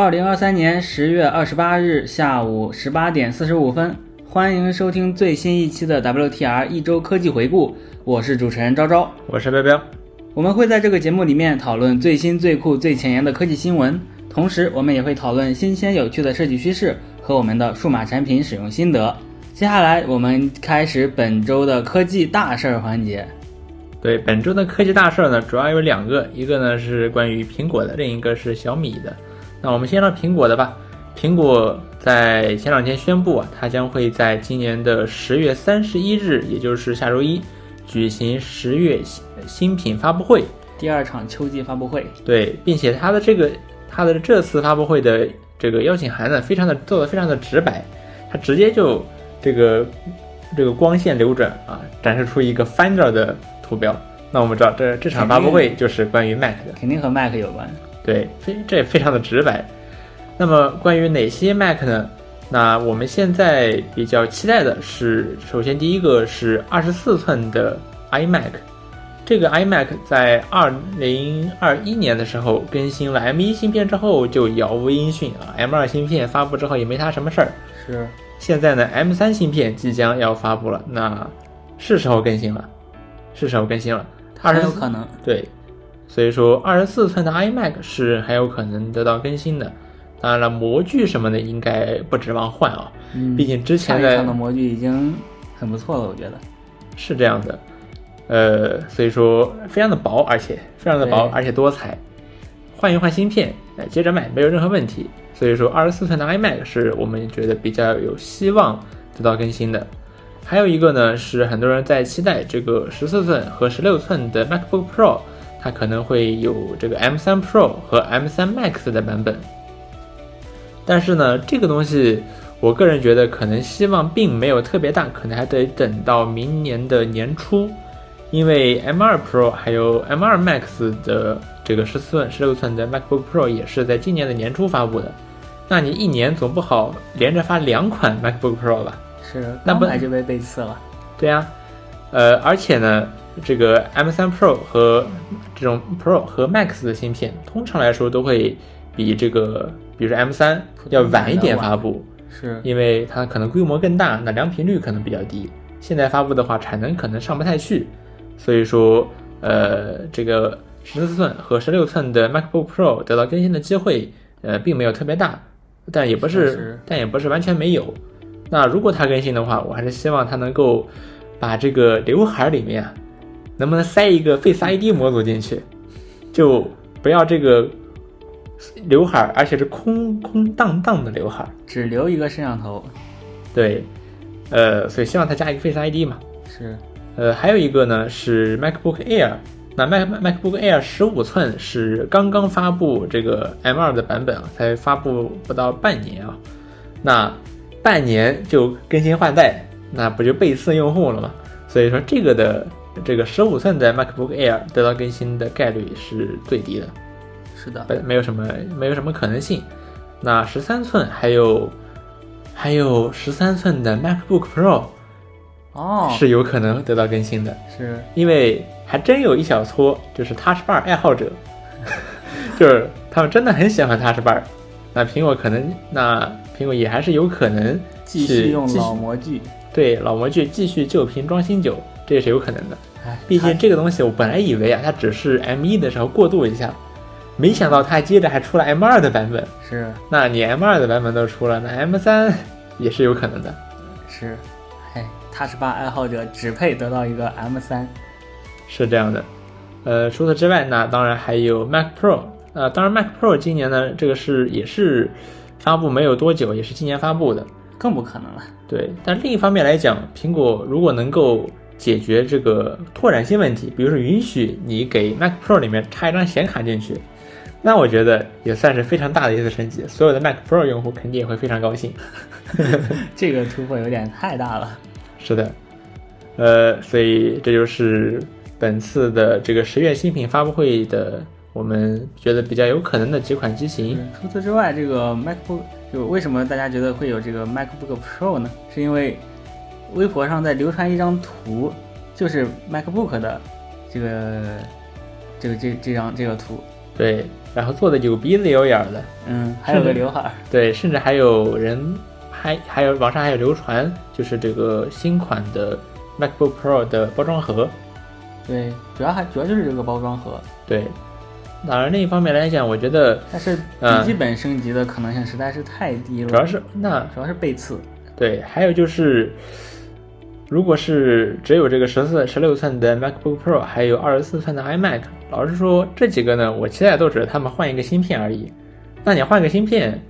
二零二三年十月二十八日下午十八点四十五分，欢迎收听最新一期的 WTR 一周科技回顾。我是主持人昭昭，我是彪彪。我们会在这个节目里面讨论最新、最酷、最前沿的科技新闻，同时我们也会讨论新鲜有趣的设计趋势和我们的数码产品使用心得。接下来我们开始本周的科技大事儿环节。对，本周的科技大事儿呢，主要有两个，一个呢是关于苹果的，另一个是小米的。那我们先说苹果的吧。苹果在前两天宣布啊，它将会在今年的十月三十一日，也就是下周一，举行十月新品发布会，第二场秋季发布会。对，并且它的这个它的这次发布会的这个邀请函呢，非常的做的非常的直白，它直接就这个这个光线流转啊，展示出一个 Finder 的图标。那我们知道这这场发布会就是关于 Mac 的，肯定和 Mac 有关。对，非这也非常的直白。那么关于哪些 Mac 呢？那我们现在比较期待的是，首先第一个是二十四寸的 iMac。这个 iMac 在二零二一年的时候更新了 M1 芯片之后就杳无音讯啊，M2 芯片发布之后也没它什么事儿。是，现在呢，M3 芯片即将要发布了，那是时候更新了，是时候更新了。很有可能。对。所以说，二十四寸的 iMac 是很有可能得到更新的。当然了，模具什么的应该不指望换啊。嗯，毕竟之前的模具已经很不错了，我觉得是这样的。呃，所以说非常的薄，而且非常的薄，而且多彩。换一换芯片，哎，接着卖没有任何问题。所以说，二十四寸的 iMac 是我们觉得比较有希望得到更新的。还有一个呢，是很多人在期待这个十四寸和十六寸的 MacBook Pro。它可能会有这个 M3 Pro 和 M3 Max 的版本，但是呢，这个东西我个人觉得可能希望并没有特别大，可能还得等到明年的年初，因为 M2 Pro 还有 M2 Max 的这个十四寸、十六寸的 MacBook Pro 也是在今年的年初发布的，那你一年总不好连着发两款 MacBook Pro 吧？是，那不来就被背刺了。对呀，呃，而且呢。这个 M3 Pro 和这种 Pro 和 Max 的芯片，通常来说都会比这个，比如说 M3 要晚一点发布，是因为它可能规模更大，那良品率可能比较低。现在发布的话，产能可能上不太去，所以说，呃，这个十四寸和十六寸的 MacBook Pro 得到更新的机会，呃，并没有特别大，但也不是，但也不是完全没有。那如果它更新的话，我还是希望它能够把这个刘海里面啊。能不能塞一个 Face ID 模组进去？就不要这个刘海，而且是空空荡荡的刘海，只留一个摄像头。对，呃，所以希望它加一个 Face ID 嘛。是，呃，还有一个呢是 MacBook Air，那 Mac MacBook Air 十五寸是刚刚发布这个 M2 的版本啊，才发布不到半年啊，那半年就更新换代，那不就背刺用户了吗？所以说这个的。这个十五寸的 MacBook Air 得到更新的概率是最低的，是的，没有什么没有什么可能性。那十三寸还有还有十三寸的 MacBook Pro，哦，是有可能得到更新的，是。因为还真有一小撮就是 Touch Bar 爱好者，就是他们真的很喜欢 Touch Bar，那苹果可能那苹果也还是有可能继续用老模具，对老模具继续旧瓶装新酒。这也是有可能的，毕竟这个东西我本来以为啊，它只是 M 一的时候过渡一下，没想到它接着还出了 M 二的版本。是，那你 M 二的版本都出了，那 M 三也是有可能的。是，哎，他是把爱好者只配得到一个 M 三，是这样的。呃，除此之外，那当然还有 Mac Pro。呃，当然 Mac Pro 今年呢，这个是也是发布没有多久，也是今年发布的，更不可能了。对，但另一方面来讲，苹果如果能够解决这个拓展性问题，比如说允许你给 Mac Pro 里面插一张显卡进去，那我觉得也算是非常大的一次升级。所有的 Mac Pro 用户肯定也会非常高兴。这个突破有点太大了。是的，呃，所以这就是本次的这个十月新品发布会的，我们觉得比较有可能的几款机型。除此之外，这个 MacBook 就为什么大家觉得会有这个 MacBook Pro 呢？是因为微博上在流传一张图，就是 MacBook 的这个这个这这张这个图，对，然后做的有鼻子有眼儿的，嗯，还有个刘海儿，对，甚至还有人还还有网上还有流传，就是这个新款的 MacBook Pro 的包装盒，对，主要还主要就是这个包装盒，对。当然，另一方面来讲，我觉得但是嗯笔记本升级的可能性实在是太低了，主要是那主要是背刺，对，还有就是，如果是只有这个十四、十六寸的 MacBook Pro，还有二十四寸的 iMac，老实说，这几个呢，我期待都只是他们换一个芯片而已。那你换个芯片，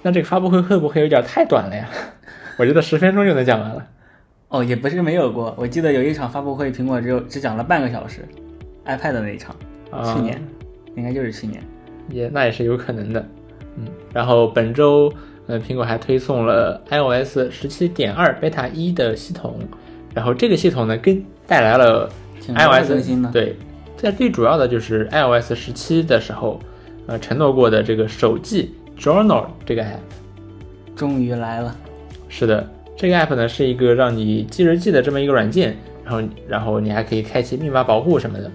那这个发布会会不会有点太短了呀？我觉得十分钟就能讲完了。哦，也不是没有过，我记得有一场发布会，苹果只有只讲了半个小时，iPad 那一场，啊去年，应该就是去年，也那也是有可能的，嗯。然后本周，呃，苹果还推送了 iOS 十七点二 Beta 一的系统，然后这个系统呢，跟带来了 iOS 更新呢。对，在最主要的就是 iOS 十七的时候，呃，承诺过的这个手记 Journal 这个 app。终于来了，是的，这个 app 呢是一个让你记日记的这么一个软件，然后然后你还可以开启密码保护什么的，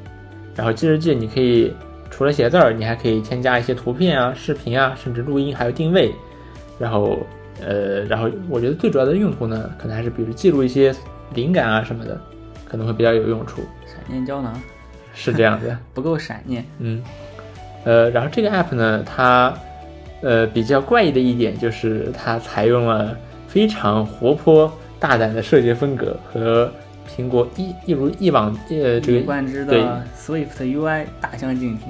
然后记日记你可以除了写字儿，你还可以添加一些图片啊、视频啊，甚至录音，还有定位，然后呃，然后我觉得最主要的用途呢，可能还是比如记录一些灵感啊什么的，可能会比较有用处，闪念胶囊。是这样的。不够闪念，嗯，呃，然后这个 app 呢，它呃比较怪异的一点就是它采用了非常活泼大胆的设计风格，和苹果一一如以往呃这个贯之对。的 Swift UI 大相径庭。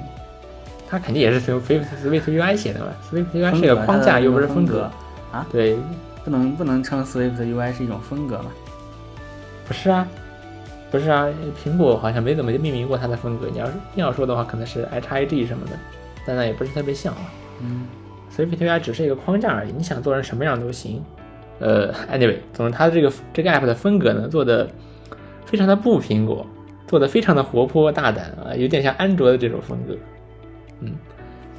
它肯定也是从 Swift Swift UI 写的嘛，Swift UI 风是个框架又不是风格，啊，对，不能不能称 Swift UI 是一种风格嘛？不是啊。不是啊，苹果好像没怎么命名过它的风格。你要是硬要说的话，可能是 HID 什么的，但那也不是特别像啊。嗯，Swift UI 只是一个框架而已，你想做成什么样都行。呃，anyway，总之它的这个这个 app 的风格呢，做的非常的不苹果，做的非常的活泼大胆啊，有点像安卓的这种风格。嗯，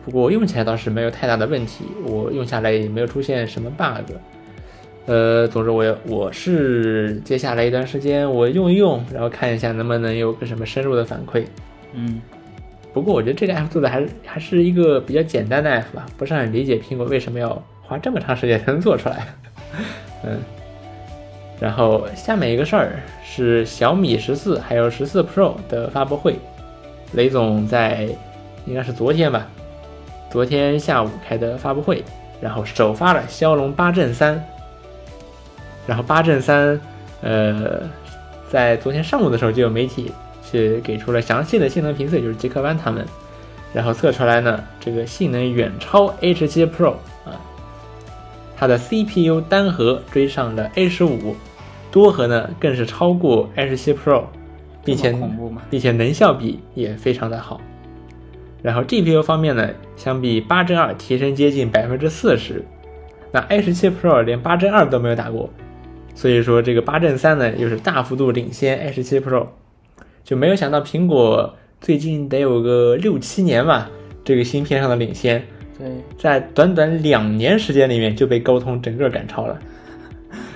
不过用起来倒是没有太大的问题，我用下来也没有出现什么 bug。呃，总之我我是接下来一段时间我用一用，然后看一下能不能有个什么深入的反馈。嗯，不过我觉得这个 app 做的还是还是一个比较简单的 app 吧，不是很理解苹果为什么要花这么长时间才能做出来。嗯，然后下面一个事儿是小米十四还有十四 Pro 的发布会，雷总在应该是昨天吧，昨天下午开的发布会，然后首发了骁龙八阵三，然后八阵三，呃，在昨天上午的时候就有媒体去给出了详细的性能评测，就是极客湾他们，然后测出来呢，这个性能远超 H 7 Pro 啊，它的 CPU 单核追上了 A 1 5多核呢更是超过 H 7 Pro，并且？并且能效比也非常的好。然后 GPU 方面呢，相比八针二提升接近百分之四十，那 A 十七 Pro 连八针二都没有打过，所以说这个八阵三呢又是大幅度领先 A 十七 Pro，就没有想到苹果最近得有个六七年吧，这个芯片上的领先，对，在短短两年时间里面就被高通整个赶超了。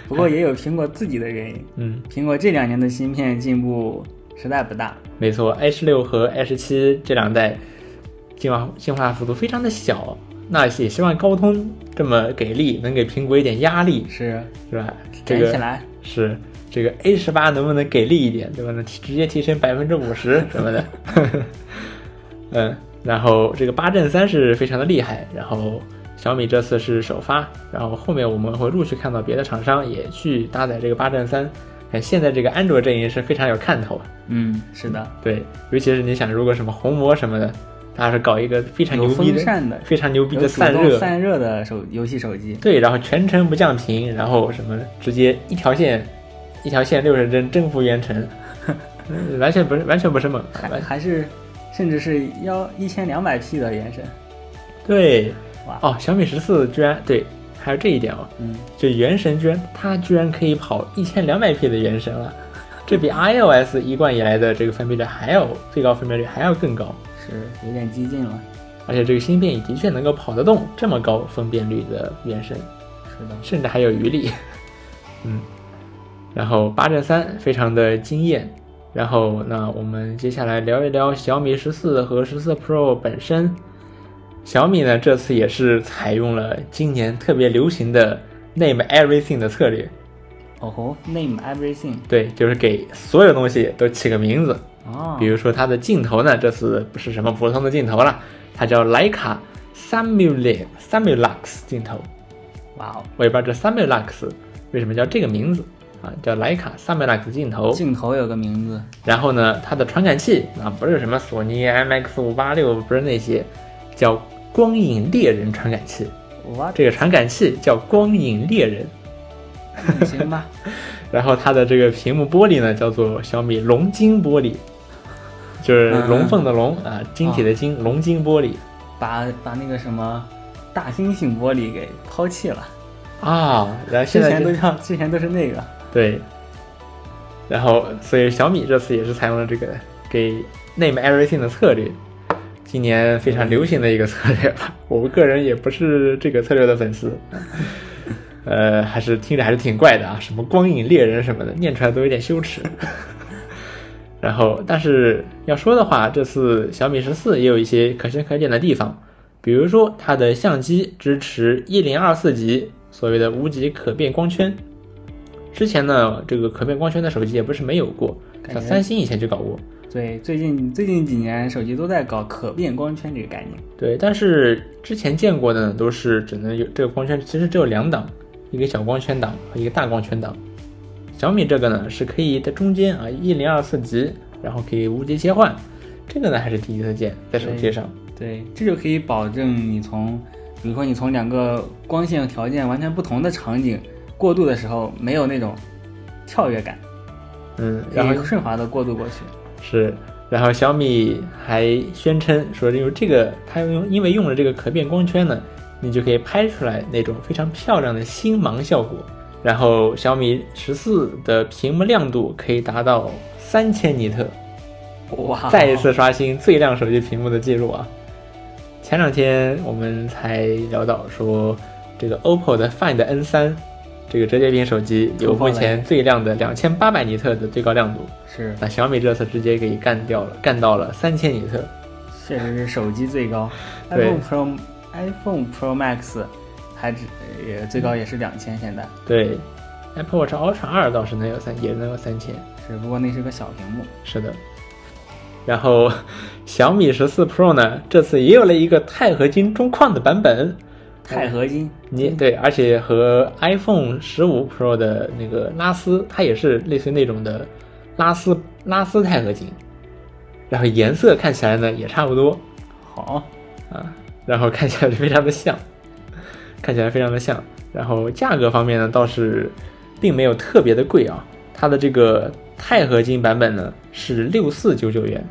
不过也有苹果自己的原因，嗯，苹果这两年的芯片进步实在不大。没错，H 六和 H 七这两代进化进化幅度非常的小，那也希望高通这么给力，能给苹果一点压力，是，是吧？这个起来。是这个 A 十八能不能给力一点，对吧？能提直接提升百分之五十什么的。嗯，然后这个八阵三是非常的厉害，然后小米这次是首发，然后后面我们会陆续看到别的厂商也去搭载这个八阵三。看现在这个安卓阵营是非常有看头，嗯，是的，对，尤其是你想，如果什么红魔什么的，它是搞一个非常牛逼的、风扇的，非常牛逼的散热，散热的手游戏手机。对，然后全程不降频，然后什么直接一条线，一条线六十帧征服原神，嗯 完全不是完全不是梦，还还是甚至是幺一千两百 P 的原神，对。哇，哦，小米十四居然对，还有这一点哦，嗯，就原神居然它居然可以跑一千两百 P 的原神了，这比 iOS 一贯以来的这个分辨率还要最高分辨率还要更高，是有点激进了，而且这个芯片也的确能够跑得动这么高分辨率的原神。是的，甚至还有余力。嗯，然后八阵三非常的惊艳，然后，那我们接下来聊一聊小米十四和十四 Pro 本身。小米呢，这次也是采用了今年特别流行的 Name Everything 的策略。哦吼，Name Everything。对，就是给所有东西都起个名字。哦。比如说它的镜头呢，这次不是什么普通的镜头了，它叫徕卡 Samulix Samulux 镜头。哇哦，我也不知道这 Samulux 为什么叫这个名字。啊，叫徕卡 Samulux 镜头，镜头有个名字。然后呢，它的传感器啊，不是什么索尼 IMX 五八六，不是那些，叫光影猎人传感器。哇，这个传感器叫光影猎人。行吧。然后它的这个屏幕玻璃呢，叫做小米龙晶玻璃，就是龙凤的龙啊，晶体的晶，龙晶玻璃。把把那个什么大猩猩玻璃给抛弃了啊，然后现在之前都叫之前都是那个。对，然后所以小米这次也是采用了这个给 Name Everything 的策略，今年非常流行的一个策略吧。我个人也不是这个策略的粉丝，呃，还是听着还是挺怪的啊，什么光影猎人什么的，念出来都有点羞耻。然后，但是要说的话，这次小米十四也有一些可圈可点的地方，比如说它的相机支持一零二四级，所谓的无极可变光圈。之前呢，这个可变光圈的手机也不是没有过，像三星以前就搞过。对，最近最近几年手机都在搞可变光圈这个概念。对，但是之前见过的呢，都是只能有这个光圈，其实只有两档，一个小光圈档和一个大光圈档。小米这个呢，是可以在中间啊，一零二四级，然后可以无极切换，这个呢还是第一次见在手机上。对，这就可以保证你从，比如说你从两个光线条件完全不同的场景。过渡的时候没有那种跳跃感，嗯，然后顺滑的过渡过去。是，然后小米还宣称说，因为这个它用，因为用了这个可变光圈呢，你就可以拍出来那种非常漂亮的星芒效果。然后小米十四的屏幕亮度可以达到三千尼特，哇！再一次刷新最亮手机屏幕的记录啊！前两天我们才聊到说，这个 OPPO 的 Find N 三。这个折叠屏手机有目前最亮的两千八百尼特的最高亮度，是那小米这次直接给干掉了，干到了三千尼特，确实是手机最高。iPhone Pro iPhone Pro Max 还只也最高也是两千，现在。对，Apple Watch Ultra 二倒是能有三，也能有三千，只不过那是个小屏幕。是的，然后小米十四 Pro 呢，这次也有了一个钛合金中框的版本。钛合金，你对，而且和 iPhone 十五 Pro 的那个拉丝，它也是类似于那种的拉丝拉丝钛合金，然后颜色看起来呢也差不多，好。啊，然后看起来非常的像，看起来非常的像，然后价格方面呢倒是并没有特别的贵啊，它的这个钛合金版本呢是六四九九元，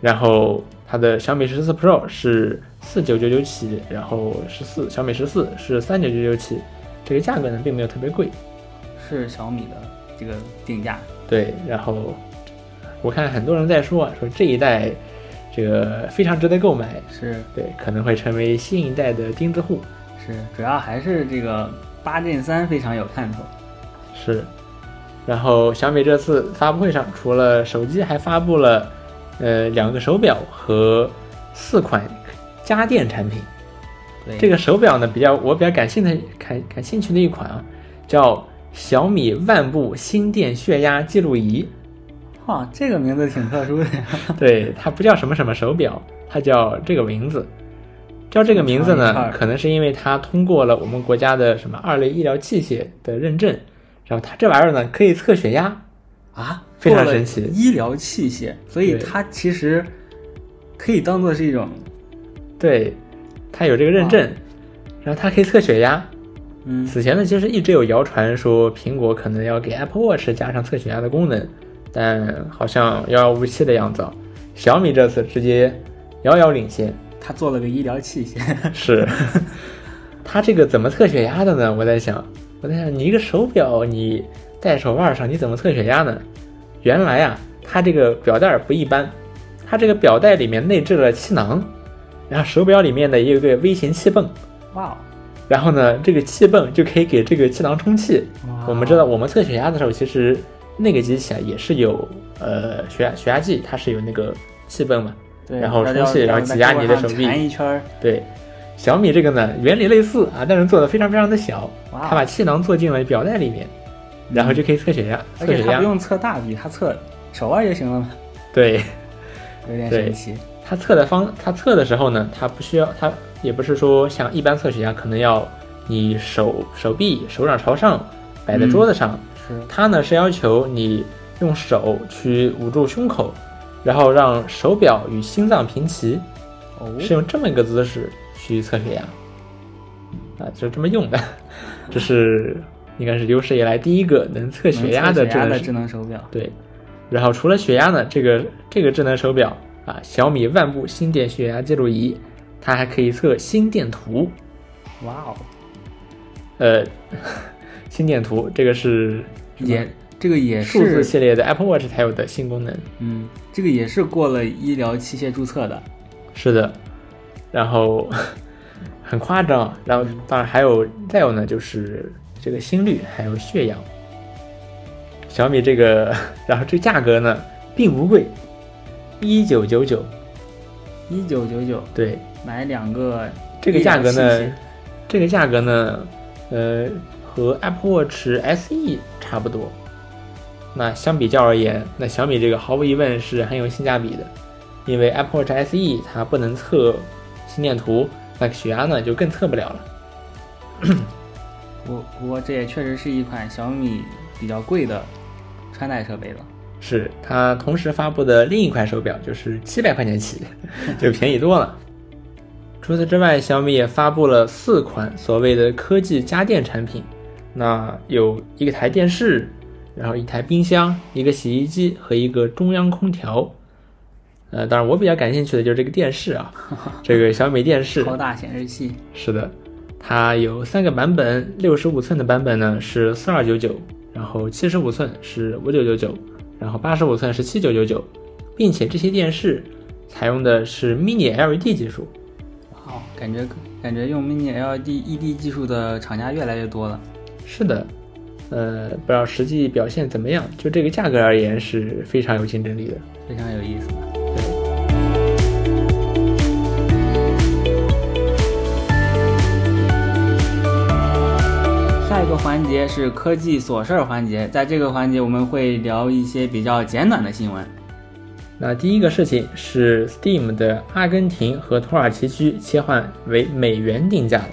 然后它的小米十四 Pro 是。四九九九起，然后十四小米十四是三九九九起，这个价格呢并没有特别贵，是小米的这个定价。对，然后我看很多人在说说这一代这个非常值得购买，是对，可能会成为新一代的钉子户。是，主要还是这个八 Gen 三非常有看头。是，然后小米这次发布会上除了手机，还发布了呃两个手表和四款。家电产品，这个手表呢比较我比较感兴趣感感兴趣的一款啊，叫小米万步心电血压记录仪。哇，这个名字挺特殊的。对，它不叫什么什么手表，它叫这个名字。叫这个名字呢，可能是因为它通过了我们国家的什么二类医疗器械的认证，然后它这玩意儿呢可以测血压啊，非常神奇。医疗器械，所以它其实可以当做是一种。对，它有这个认证，然后它可以测血压。嗯，此前呢，其实一直有谣传说苹果可能要给 Apple Watch 加上测血压的功能，但好像遥遥无期的样子。小米这次直接遥遥领先，它做了个医疗器械。是，他这个怎么测血压的呢？我在想，我在想，你一个手表你戴手腕上，你怎么测血压呢？原来啊，它这个表带不一般，它这个表带里面内置了气囊。然后手表里面呢也有个微型气泵，哇！然后呢，这个气泵就可以给这个气囊充气。我们知道，我们测血压的时候，其实那个机器啊也是有呃血压血压计，它是有那个气泵嘛，对，然后充气然后挤压你的手臂缠一圈儿，对。小米这个呢，原理类似啊，但是做的非常非常的小，哇它把气囊做进了表带里面，然后就可以测血压，测血压而且它不。用测大臂，它测手腕就行了嘛，对，有点神奇。它测的方，它测的时候呢，它不需要，它也不是说像一般测血压可能要你手手臂手掌朝上摆在桌子上，是它呢是要求你用手去捂住胸口，然后让手表与心脏平齐，哦，是用这么一个姿势去测血压，啊，就是这么用的，这是应该是有史以来第一个能测血压的能测血压的智能手智能手表。对，然后除了血压呢，这个这个智能手表啊，小米万步心电血压记录仪，它还可以测心电图。哇哦，呃，心电图这个是也这个也是数字，系列的 Apple Watch 才有的新功能。嗯，这个也是过了医疗器械注册的。是的，然后 很夸张啊。然后当然还有再有呢，就是这个心率还有血氧。小米这个，然后这价格呢并不贵，一九九九。一九九九对，买两个这个价格呢，这个价格呢，呃，和 Apple Watch SE 差不多。那相比较而言，那小米这个毫无疑问是很有性价比的，因为 Apple Watch SE 它不能测心电图，那个血压呢就更测不了了。不不过这也确实是一款小米比较贵的穿戴设备了。是它同时发布的另一款手表，就是七百块钱起，就便宜多了。除此之外，小米也发布了四款所谓的科技家电产品，那有一个台电视，然后一台冰箱，一个洗衣机和一个中央空调。呃，当然我比较感兴趣的就是这个电视啊，这个小米电视超大显示器，是的，它有三个版本，六十五寸的版本呢是四二九九，然后七十五寸是五九九九，然后八十五寸是七九九九，并且这些电视采用的是 Mini LED 技术。哇哦，感觉感觉用 Mini LED ED 技术的厂家越来越多了。是的，呃，不知道实际表现怎么样，就这个价格而言是非常有竞争力的。非常有意思。下一个环节是科技琐事儿环节，在这个环节我们会聊一些比较简短的新闻。那第一个事情是 Steam 的阿根廷和土耳其区切换为美元定价了。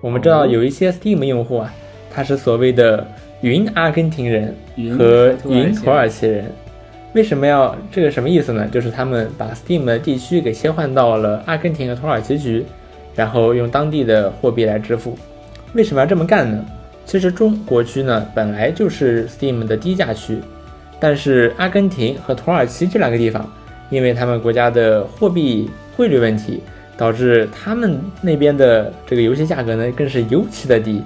我们知道哦有一些 Steam 用户啊，他是所谓的云阿根廷人和云土耳其人。为什么要这个什么意思呢？就是他们把 Steam 的地区给切换到了阿根廷和土耳其区，然后用当地的货币来支付。为什么要这么干呢？其实中国区呢本来就是 Steam 的低价区，但是阿根廷和土耳其这两个地方，因为他们国家的货币汇率问题，导致他们那边的这个游戏价格呢更是尤其的低，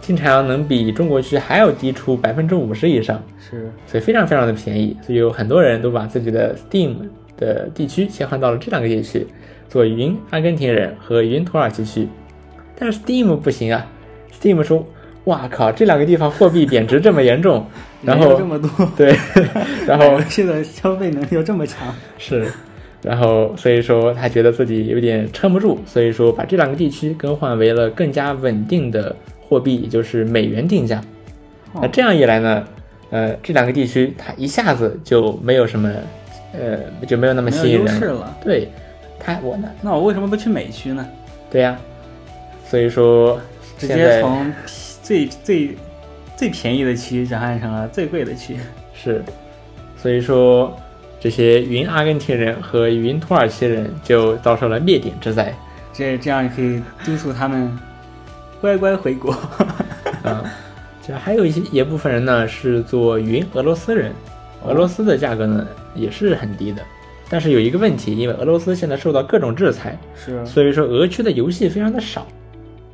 经常能比中国区还要低出百分之五十以上，是所以非常非常的便宜。所以有很多人都把自己的 Steam 的地区切换到了这两个地区，做云阿根廷人和云土耳其区。但是 Steam 不行啊，Steam 说。哇靠！这两个地方货币贬值这么严重，然后这么多，对，然后现在消费能力又这么强，是，然后所以说他觉得自己有点撑不住，所以说把这两个地区更换为了更加稳定的货币，也就是美元定价。那这样一来呢，呃，这两个地区它一下子就没有什么，呃，就没有那么吸引人优势了。对，他我呢，那我为什么不去美区呢？对呀、所以说直接从最最最便宜的区转换成了最贵的区。是，所以说这些云阿根廷人和云土耳其人就遭受了灭顶之灾。这这样可以督促他们乖乖回国。啊，其实还有一些一部分人呢是做云俄罗斯人，俄罗斯的价格呢也是很低的，但是有一个问题，因为俄罗斯现在受到各种制裁，是，所以说俄区的游戏非常的少，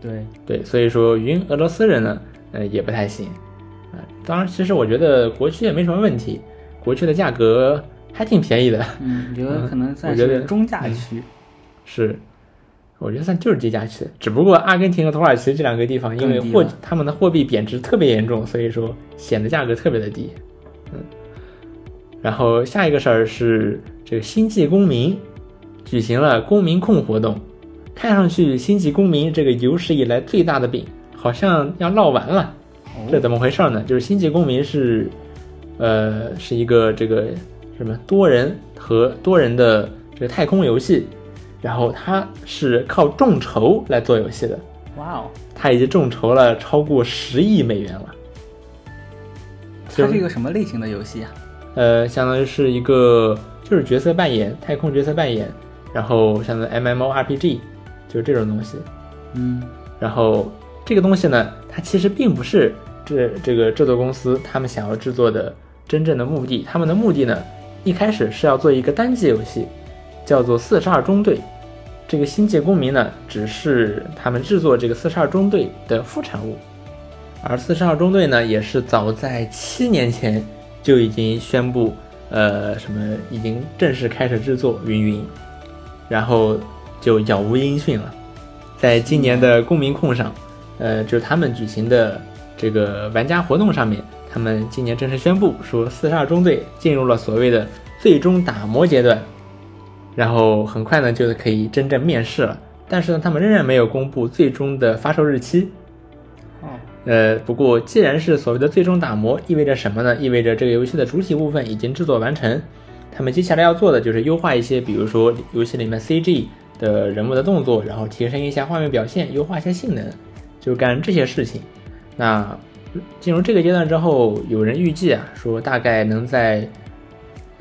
对，对，所以说云俄罗斯人呢，呃也不太行啊。当然，其实我觉得国区也没什么问题，国区的价格还挺便宜的，嗯，我觉得可能算 我觉得是中价区。是。我觉得算就是低价区，只不过阿根廷和土耳其这两个地方，因为货他们的货币贬值特别严重，所以说显得价格特别的低。嗯，然后下一个事儿是这个星际公民举行了公民控活动，看上去星际公民这个有史以来最大的饼好像要闹完了，这怎么回事呢？就是星际公民是，呃，是一个这个什么多人和多人的这个太空游戏，然后它是靠众筹来做游戏的，哇哦，它已经众筹了超过十亿美元了。它是一个什么类型的游戏啊？呃，相当于是一个就是角色扮演，太空角色扮演，然后像 M M O R P G，就是这种东西。嗯，然后这个东西呢，它其实并不是这这个制作公司他们想要制作的真正的目的。他们的目的呢，一开始是要做一个单机游戏，叫做《四十二中队》。这个《星际公民》呢，只是他们制作这个《四十二中队》的副产物。而《四十二中队》呢，也是早在七年前。就已经宣布，呃，什么已经正式开始制作云云，然后就杳无音讯了。在今年的公民控上，呃，就是他们举行的这个玩家活动上面，他们今年正式宣布说，四十二中队进入了所谓的最终打磨阶段，然后很快呢就可以真正面试了。但是呢，他们仍然没有公布最终的发售日期。呃，不过既然是所谓的最终打磨，意味着什么呢？意味着这个游戏的主体部分已经制作完成，他们接下来要做的就是优化一些，比如说游戏里面 CG 的人物的动作，然后提升一下画面表现，优化一下性能，就干这些事情。那进入这个阶段之后，有人预计啊，说大概能在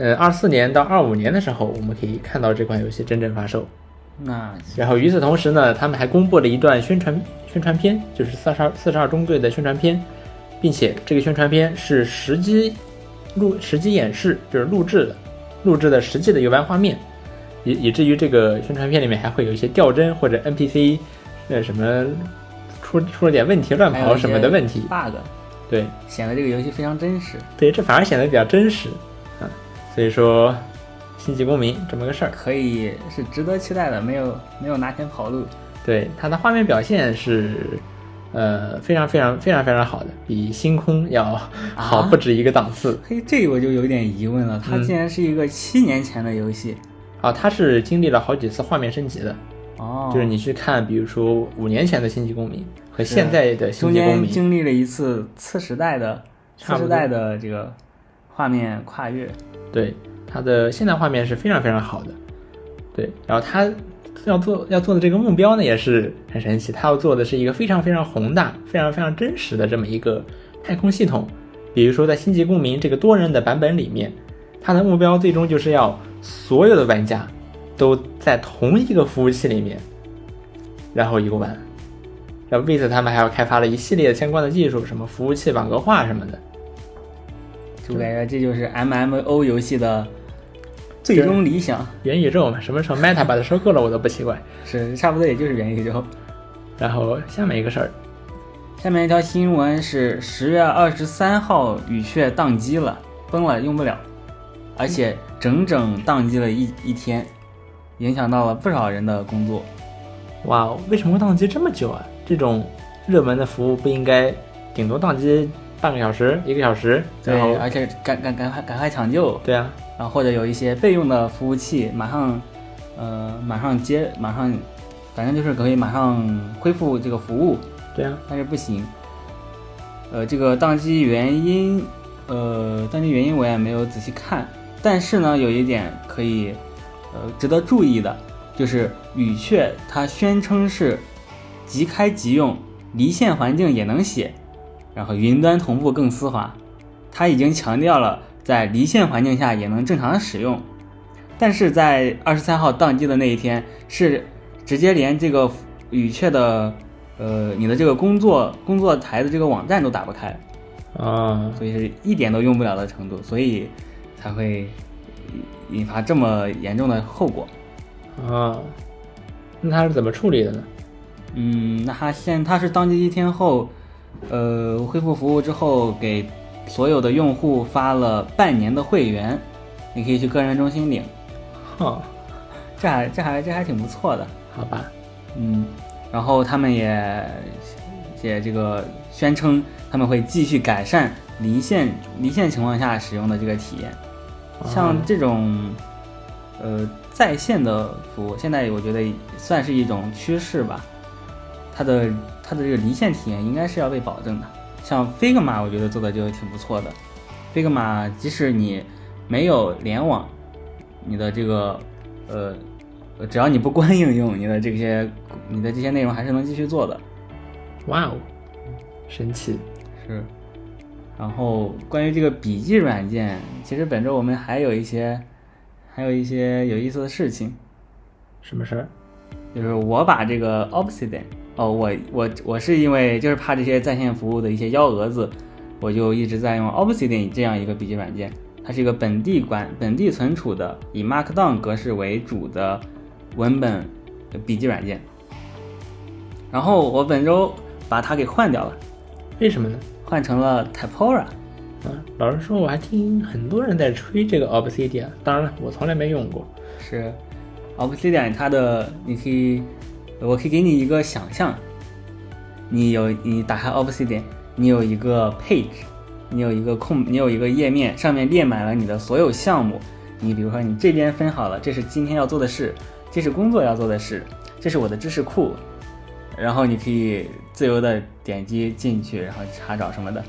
呃二四年到二五年的时候，我们可以看到这款游戏真正发售。那然后与此同时呢，他们还公布了一段宣传宣传片，就是四十二四十二中队的宣传片，并且这个宣传片是实机录实机演示，就是录制的录制的实际的游玩画面，以以至于这个宣传片里面还会有一些掉帧或者 NPC 呃什么出出了点问题乱跑什么的问题 bug，对，显得这个游戏非常真实。对，这反而显得比较真实啊，所以说。星际公民这么个事儿，可以是值得期待的，没有没有拿钱跑路。对它的画面表现是，呃，非常非常非常非常好的，比星空要好不止一个档次。嘿，这我就有点疑问了，它竟然是一个七年前的游戏啊！它是经历了好几次画面升级的哦，就是你去看，比如说五年前的星际公民和现在的星际公民，经历了一次次时代的次时代的这个画面跨越，对。它的现代画面是非常非常好的，对，然后它要做要做的这个目标呢也是很神奇，它要做的是一个非常非常宏大、非常非常真实的这么一个太空系统。比如说在《星际公民》这个多人的版本里面，它的目标最终就是要所有的玩家都在同一个服务器里面，然后游玩。然后为此他们还要开发了一系列相关的技术，什么服务器网格化什么的。就感觉这就是 M M O 游戏的。最终理想，元宇宙嘛，什么时候 Meta 把它收购了，我都不奇怪。是，差不多也就是元宇宙。然后下面一个事儿，下面一条新闻是十月二十三号，雨雀宕机了，崩了，用不了，而且整整宕机了一一天，影响到了不少人的工作。哇，为什么会宕机这么久啊？这种热门的服务不应该顶多宕机半个小时、一个小时？对，而且赶赶赶快赶快抢救。对啊。然后或者有一些备用的服务器，马上，呃，马上接，马上，反正就是可以马上恢复这个服务。对啊，但是不行。呃，这个宕机原因，呃，宕机原因我也没有仔细看。但是呢，有一点可以，呃，值得注意的，就是语雀它宣称是即开即用，离线环境也能写，然后云端同步更丝滑。它已经强调了。在离线环境下也能正常的使用，但是在二十三号宕机的那一天，是直接连这个语雀的，呃，你的这个工作工作台的这个网站都打不开，啊，所以是一点都用不了的程度，所以才会引发这么严重的后果，啊，那他是怎么处理的呢？嗯，那他现他是宕机一天后，呃，恢复服务之后给。所有的用户发了半年的会员，你可以去个人中心领。哼，这还这还这还挺不错的，好吧？嗯，然后他们也也这个宣称他们会继续改善离线离线情况下使用的这个体验。像这种呃在线的服务，现在我觉得算是一种趋势吧。它的它的这个离线体验应该是要被保证的。像 Figma，我觉得做的就挺不错的。Figma 即使你没有联网，你的这个呃，只要你不关应用，你的这些你的这些内容还是能继续做的。哇哦，神奇！是。然后关于这个笔记软件，其实本周我们还有一些还有一些有意思的事情。什么事儿？就是我把这个 Obsidian。哦，我我我是因为就是怕这些在线服务的一些幺蛾子，我就一直在用 Obsidian 这样一个笔记软件。它是一个本地管本地存储的，以 Markdown 格式为主的文本笔记软件。然后我本周把它给换掉了，为什么呢？换成了 Typora。嗯，老实说，我还听很多人在吹这个 Obsidian，当然了，我从来没用过。是 Obsidian，它的你可以。我可以给你一个想象，你有你打开 Obsidian，你有一个 page，你有一个空，你有一个页面，上面列满了你的所有项目。你比如说，你这边分好了，这是今天要做的事，这是工作要做的事，这是我的知识库。然后你可以自由的点击进去，然后查找什么的。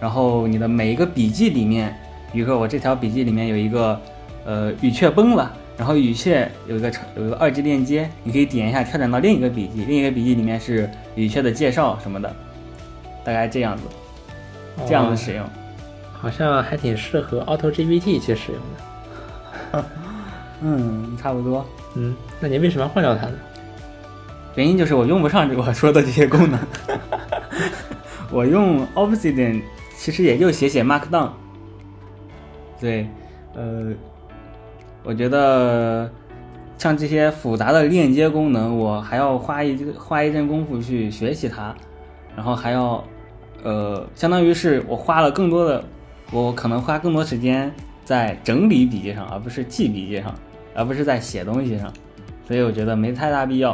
然后你的每一个笔记里面，比如说我这条笔记里面有一个，呃，语雀崩了。然后语雀有一个有一个二级链接，你可以点一下跳转到另一个笔记，另一个笔记里面是语雀的介绍什么的，大概这样子，这样子使用，好像还挺适合 Auto GPT 去使用的。嗯，差不多。嗯，那你为什么要换掉它呢？原因就是我用不上我说的这些功能。我用 Obsidian 其实也就写写 Markdown。对，呃。我觉得像这些复杂的链接功能，我还要花一花一阵功夫去学习它，然后还要，呃，相当于是我花了更多的，我可能花更多时间在整理笔记上，而不是记笔记上，而不是在写东西上，所以我觉得没太大必要。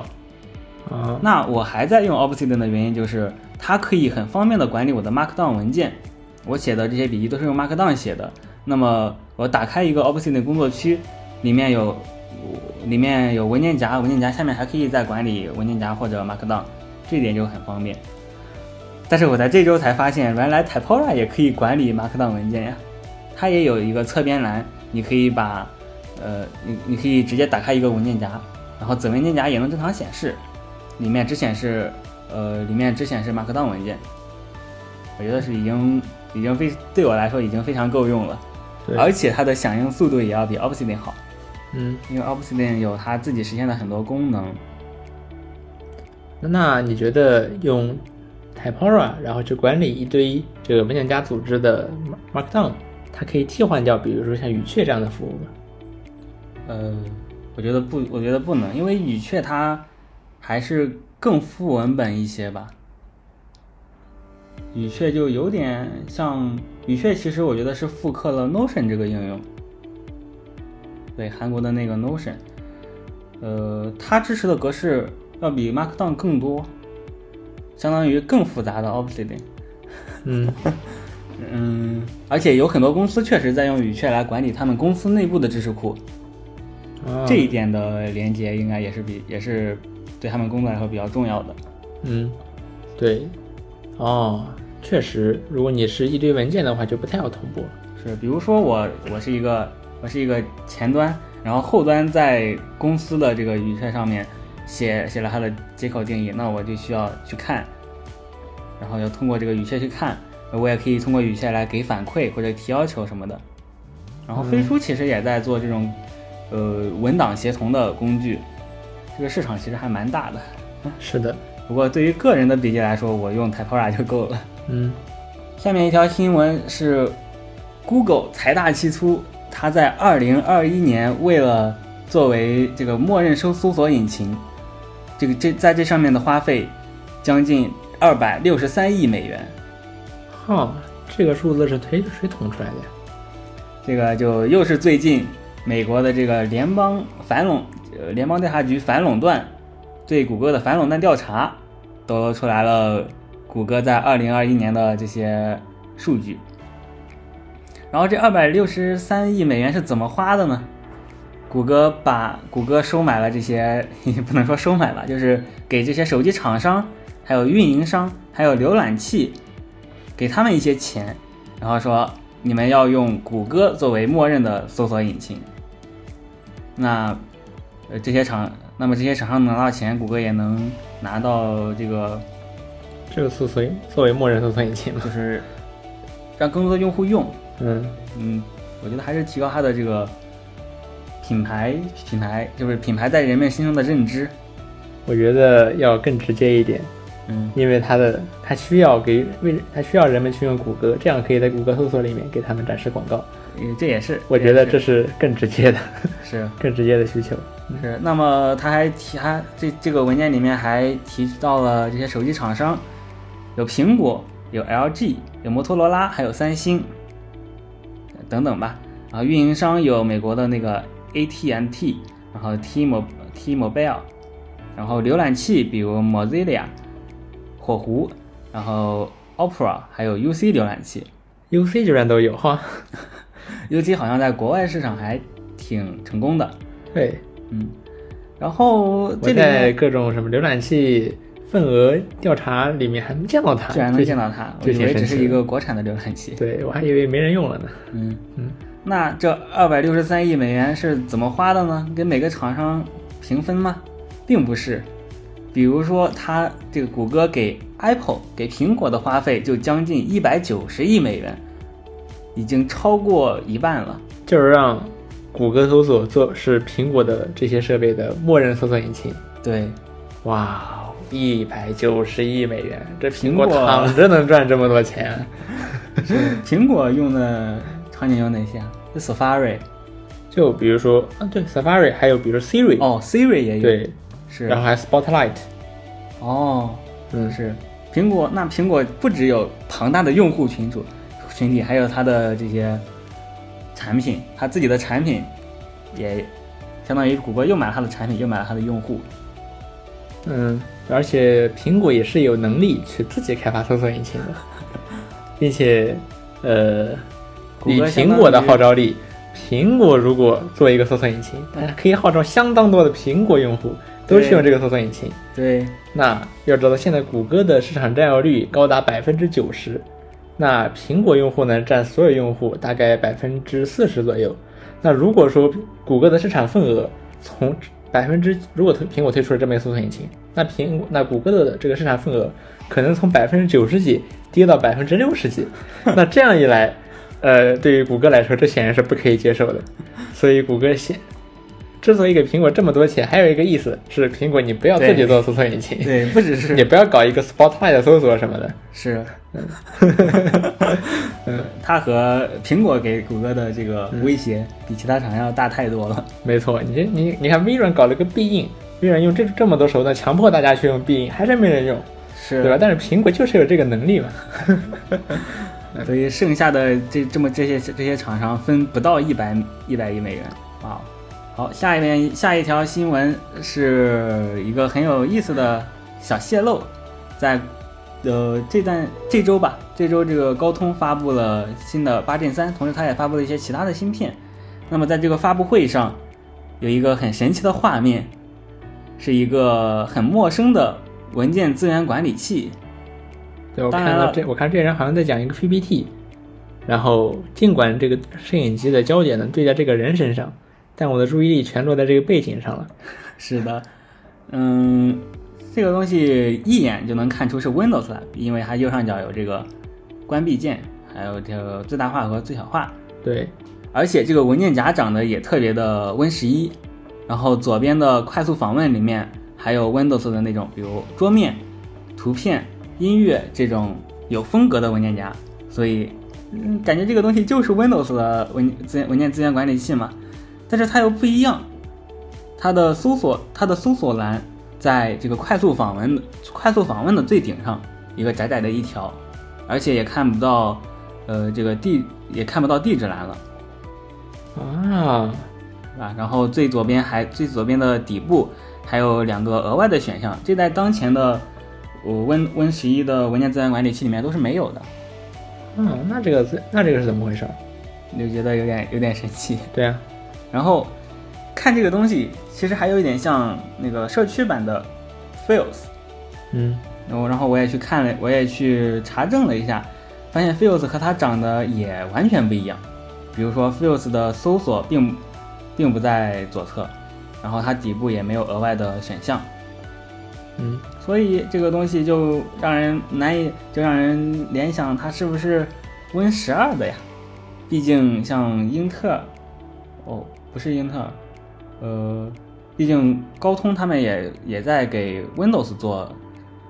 啊，那我还在用 Obsidian 的原因就是它可以很方便的管理我的 Markdown 文件，我写的这些笔记都是用 Markdown 写的，那么我打开一个 Obsidian 工作区。里面有，里面有文件夹，文件夹下面还可以再管理文件夹或者 Markdown，这一点就很方便。但是我在这周才发现，原来 Typora 也可以管理 Markdown 文件呀，它也有一个侧边栏，你可以把，呃，你你可以直接打开一个文件夹，然后子文件夹也能正常显示，里面只显示，呃，里面只显示 Markdown 文件。我觉得是已经已经非对我来说已经非常够用了，而且它的响应速度也要比 Obsidian 好。嗯，因为 Obsidian 有它自己实现的很多功能。那你觉得用 Typora 然后去管理一堆这个文件夹组织的 Markdown，它可以替换掉，比如说像语雀这样的服务吗？呃，我觉得不，我觉得不能，因为语雀它还是更富文本一些吧。语雀就有点像语雀，其实我觉得是复刻了 Notion 这个应用。对韩国的那个 Notion，呃，它支持的格式要比 Markdown 更多，相当于更复杂的 Obsidian。嗯 嗯，而且有很多公司确实在用语雀来管理他们公司内部的知识库，这一点的连接应该也是比也是对他们工作来说比较重要的。嗯，对，哦，确实，如果你是一堆文件的话，就不太好同步。是，比如说我我是一个。我是一个前端，然后后端在公司的这个语雀上面写写了它的接口定义，那我就需要去看，然后要通过这个语雀去看，我也可以通过语雀来给反馈或者提要求什么的。然后飞书其实也在做这种呃文档协同的工具，这个市场其实还蛮大的。是的，不过对于个人的笔记来说，我用 Typora 就够了。嗯，下面一条新闻是 Google 财大气粗。它在二零二一年为了作为这个默认搜搜索引擎，这个这在这上面的花费将近二百六十三亿美元。哈，这个数字是谁谁捅出来的呀？这个就又是最近美国的这个联邦反垄呃联邦调查局反垄断对谷歌的反垄断调查，都出来了谷歌在二零二一年的这些数据。然后这二百六十三亿美元是怎么花的呢？谷歌把谷歌收买了这些，不能说收买吧，就是给这些手机厂商、还有运营商、还有浏览器，给他们一些钱，然后说你们要用谷歌作为默认的搜索引擎。那呃这些厂，那么这些厂商拿到钱，谷歌也能拿到这个，这个搜索作为默认搜索引擎嘛，就是让更多的用户用。嗯嗯，我觉得还是提高它的这个品牌，品牌就是品牌在人们心中的认知。我觉得要更直接一点，嗯，因为它的它需要给为它需要人们去用谷歌，这样可以在谷歌搜索里面给他们展示广告。嗯，这也是，我觉得这是更直接的，是 更直接的需求。是。那么他还提，他这这个文件里面还提到了这些手机厂商，有苹果，有 LG，有摩托罗拉，还有三星等等吧。然后运营商有美国的那个 AT&T，然后 T-Mo T-Mobile，然后浏览器比如 Mozilla、火狐，然后 Opera，还有 UC 浏览器。UC 居然都有哈，UC 好像在国外市场还挺成功的，对，嗯。然后我这里各种什么浏览器份额调查里面还能见到它，居然能见到它，我以为只是一个，国产的浏览器。对我还以为没人用了呢。嗯嗯，那这二百六十三亿美元是怎么花的呢？给每个厂商平分吗？并不是。比如说，它这个谷歌给 Apple 给苹果的花费就将近一百九十亿美元，已经超过一半了。就是让谷歌搜索做是苹果的这些设备的默认搜索引擎。对，哇，一百九十亿美元，这苹苹果。果躺着能赚这么多钱？苹果用的场景有哪些 Safari 就比如说啊，对，Safari，还有比如 Siri，、哦，Siri 也有，对，是，然后还 Spotlight，哦，嗯，是。苹果，那苹果不只有庞大的用户群组群体，还有它的这些产品，它自己的产品也相当于谷歌又买了它的产品，又买了它的用户。嗯，而且苹果也是有能力去自己开发搜索引擎的，并且，呃，以苹果的号召力，苹果如果做一个搜索引擎，它可以号召相当多的苹果用户都去用这个搜索引擎。对，那要知道，现在谷歌的市场占有率高达百分之九十，那苹果用户呢占所有用户大概百分之四十左右。那如果说谷歌的市场份额从百分之，如果推苹果推出了这么一个搜索引擎，那苹果那谷歌的这个市场份额可能从百分之九十几跌到百分之六十几。那这样一来，呃，对于谷歌来说，这显然是不可以接受的。所以谷歌现之所以给苹果这么多钱，还有一个意思是，苹果你不要自己做搜索引擎，对，不只是你不要搞一个 Spotlight 搜索什么的。是，嗯它和苹果给谷歌的这个威胁比其他厂商要大太多了。没错，你这你你看微软搞了个必应，微软用这这么多手段强迫大家去用必应，还是没人用，是，对吧？？但是苹果就是有这个能力嘛。所以剩下的这这么这些这些厂商分不到一百一百亿美元啊。好，下一面下一条新闻是一个很有意思的小泄露，在呃这段这周吧，这周这个高通发布了新的八 Gen 三，同时它也发布了一些其他的芯片。那么在这个发布会上，有一个很神奇的画面，是一个很陌生的文件资源管理器。对，我看到这，我看这人好像在讲一个 PPT，然后尽管这个摄影机的焦点呢对在这个人身上，但我的注意力全落在这个背景上了。是的，嗯，这个东西一眼就能看出是 Windows 的，因为它右上角有这个关闭键，还有这个最大化和最小化，对，而且这个文件夹长得也特别的 Win 十一，然后左边的快速访问里面还有 Windows 的那种，比如桌面、图片、音乐这种有风格的文件夹，所以嗯，感觉这个东西就是 Windows 的文资文件资源管理器嘛，但是它又不一样，它的搜索它的搜索栏在这个快速访问快速访问的最顶上一个窄窄的一条，而且也看不到呃这个地也看不到地址栏了。啊，是吧？然后最左边还最左边的底部还有两个额外的选项，这在当前的呃 Win Win 十一的文件资源管理器里面都是没有的。嗯，那这个那这个是怎么回事儿？就觉得有点有点神奇。对啊，然后看这个东西，其实还有一点像那个社区版的 Feels。嗯，然后然后我也去看了，我也去查证了一下，发现 Feels 和它长得也完全不一样。比如说 Feels 的搜索并并不在左侧，然后它底部也没有额外的选项。嗯，所以这个东西就让人难以，就让人联想它是不是 Win 十二的呀？毕竟像英特尔，哦，不是英特尔，呃，毕竟高通他们也也在给 Windows 做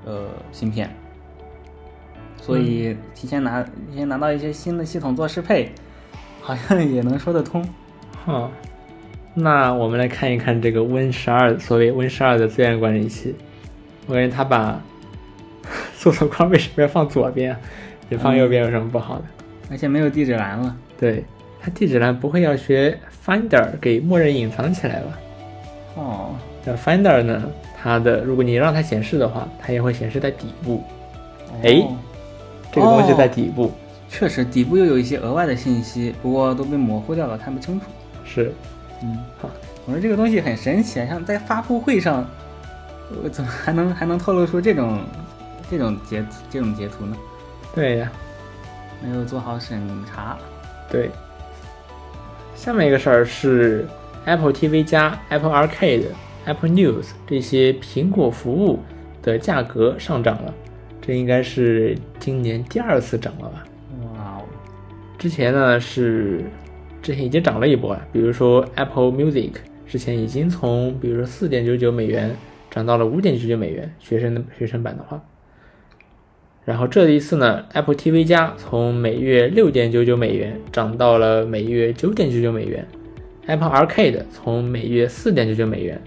呃芯片，所以提前拿提前拿到一些新的系统做适配，好像也能说得通。哈，那我们来看一看这个 Win 十二，所谓 Win 十二的资源管理器。我感觉它把 搜索框为什么要放左边啊？你放右边有什么不好的？而且没有地址栏了。对，它地址栏不会要学 Finder 给默认隐藏起来吧？哦，那 Finder 呢？它的如果你让它显示的话，它也会显示在底部。哎哦这个东西在底部，确实底部又有一些额外的信息，不过都被模糊掉了，看不清楚。是嗯，好，我说这个东西很神奇啊，像在发布会上，我怎么还能还能透露出这种这种截这种截图呢？对呀，没有做好审查。对。下面一个事儿是 Apple TV 加、Apple Arcade、Apple News 这些苹果服务的价格上涨了，这应该是今年第二次涨了吧？哇哦，之前呢是之前已经涨了一波了，比如说 Apple Music 之前已经从比如说四点九九美元涨到了五点九九美元，学生的学生版的话，然后这一次呢，Apple TV 加从每月六点九九美元涨到了每月九点九九美元，Apple Arcade 从每月四点九九美元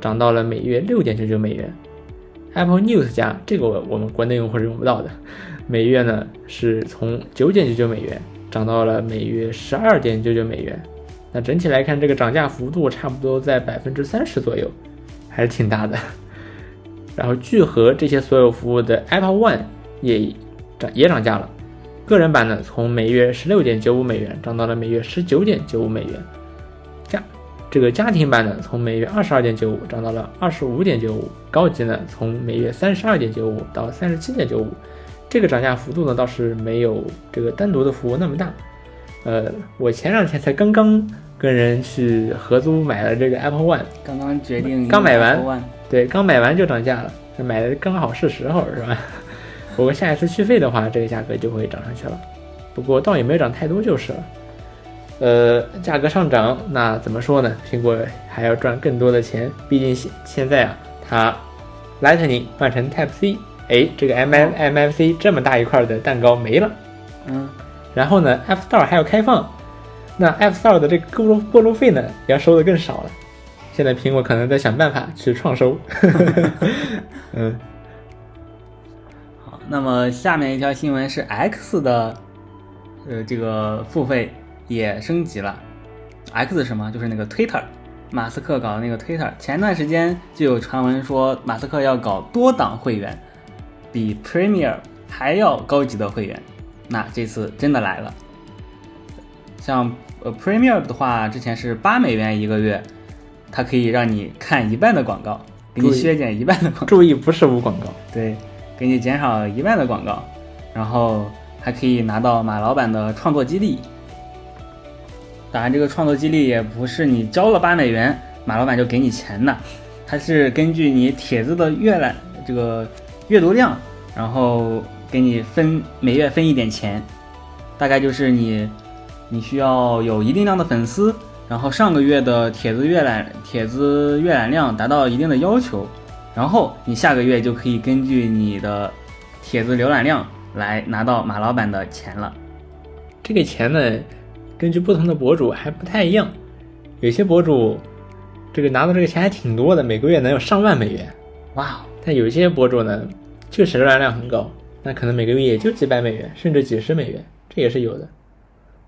涨到了每月六点九九美元，Apple News 加这个我我们国内用户是用不到的，每月呢是从九点九九美元涨到了每月十二点九九美元。那整体来看，这个涨价幅度差不多在百分之三十左右，还是挺大的。然后聚合这些所有服务的 Apple One 也涨也涨价了，个人版呢从每月十六点九五美元涨到了每月十九点九五美元，家这个家庭版呢从每月二十二点九五涨到了二十五点九五，高级呢从每月三十二点九五到三十七点九五，这个涨价幅度呢倒是没有这个单独的服务那么大。呃，我前两天才刚刚跟人去合租买了这个 Apple One，刚刚决定刚买完对，刚买完就涨价了，买的刚好是时候，是吧？不过下一次续费的话，这个价格就会涨上去了。不过倒也没有涨太多就是了。呃，价格上涨，那怎么说呢？苹果还要赚更多的钱，毕竟现现在啊，它 Lightning 换成 Type C，哎，这个 M M M F C 这么大一块的蛋糕没了。嗯，然后呢，App Store 还要开放，那 App Store 的这个过路费呢，也要收的更少了。现在苹果可能在想办法去创收。嗯，好，那么下面一条新闻是 X 的，呃，这个付费也升级了。X 是什么？就是那个 Twitter，马斯克搞的那个 Twitter。前段时间就有传闻说，马斯克要搞多档会员，比 Premier 还要高级的会员。那这次真的来了。像呃 Premier 的话，之前是八美元一个月，它可以让你看一半的广告，给你削减一半的广告。注意不是无广告。对，给你减少一半的广告，然后还可以拿到马老板的创作激励。当然，这个创作激励也不是你交了八美元，马老板就给你钱的，它是根据你帖子的阅览这个阅读量，然后给你分每月分一点钱，大概就是你你需要有一定量的粉丝，然后上个月的帖子阅览帖子阅览量达到一定的要求，然后你下个月就可以根据你的帖子浏览量来拿到马老板的钱了。这个钱呢，根据不同的博主还不太一样，有些博主这个拿到这个钱还挺多的，每个月能有上万美元。哇哦，但有些博主呢，确实浏览量很高，那可能每个月也就几百美元，甚至几十美元，这也是有的。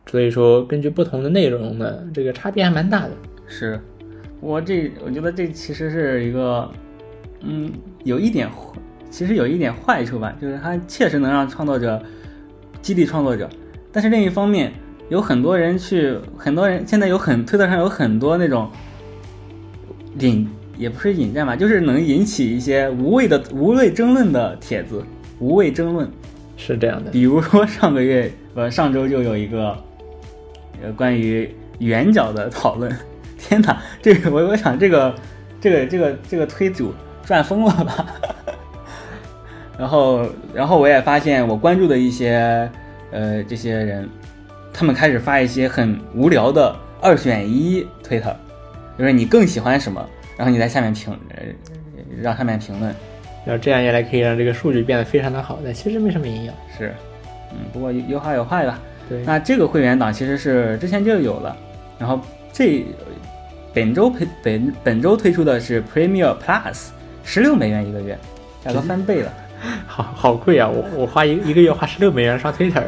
所以说，根据不同的内容呢，这个差别还蛮大的。是我这我觉得这其实是一个，嗯，有一点，其实有一点坏处吧，就是它确实能让创作者激励创作者，但是另一方面，有很多人去，很多人现在有很推特上有很多那种领，也不是引战吧，就是能引起一些无谓的无谓争论的帖子，无谓争论。是这样的，比如说上个月，呃，上周就有一个，呃，关于圆角的讨论。天哪，这个我我想这个，这个这个这个推主赚疯了吧？然后然后我也发现我关注的一些呃这些人，他们开始发一些很无聊的二选一推特，就是你更喜欢什么，然后你在下面评，呃，让下面评论。然后这样一来可以让这个数据变得非常的好，但其实没什么营养。是，嗯，不过有有好有坏吧。对，那这个会员档其实是之前就有了，然后这本周推本本周推出的是 Premier Plus，十六美元一个月，价格翻倍了，好好贵啊！我我花一一个月花十六美元刷 Twitter，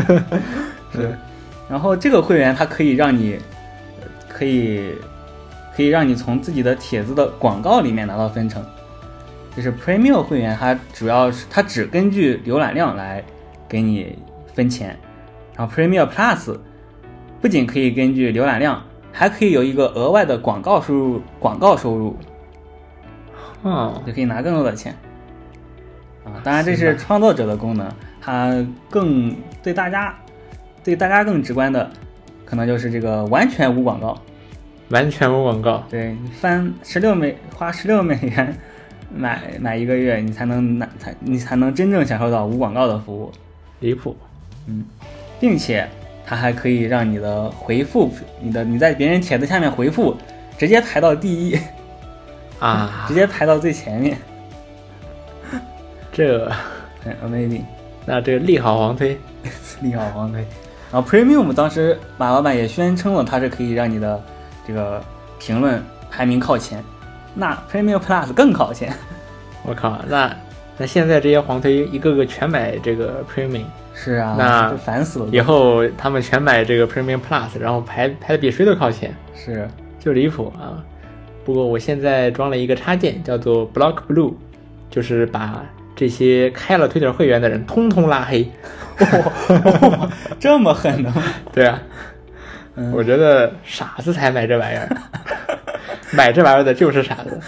是，然后这个会员它可以让你可以可以让你从自己的帖子的广告里面拿到分成。就是 Premium 会员，它主要是它只根据浏览量来给你分钱，然后 Premium Plus 不仅可以根据浏览量，还可以有一个额外的广告收入，广告收入，哦，就可以拿更多的钱。啊，当然这是创作者的功能，它更对大家对大家更直观的，可能就是这个完全无广告，完全无广告，对你，翻十六美花十六美元。买买一个月，你才能拿才你才能真正享受到无广告的服务，离谱，嗯，并且它还可以让你的回复，你的你在别人帖子下面回复，直接排到第一，啊，直接排到最前面，这很 amazing，那这个利好黄推，利好黄推，然后 Premium 当时马老板也宣称了，它是可以让你的这个评论排名靠前。那 Premium Plus 更靠前，我靠，那那现在这些黄推一个个全买这个 Premium，是啊，那烦死了。以后他们全买这个 Premium Plus，然后排排的比谁都靠前，是就离谱啊！不过我现在装了一个插件，叫做 Block Blue，就是把这些开了 Twitter 会员的人通通拉黑。这么狠的吗？对啊，我觉得傻子才买这玩意儿。买这玩意儿的就是傻子，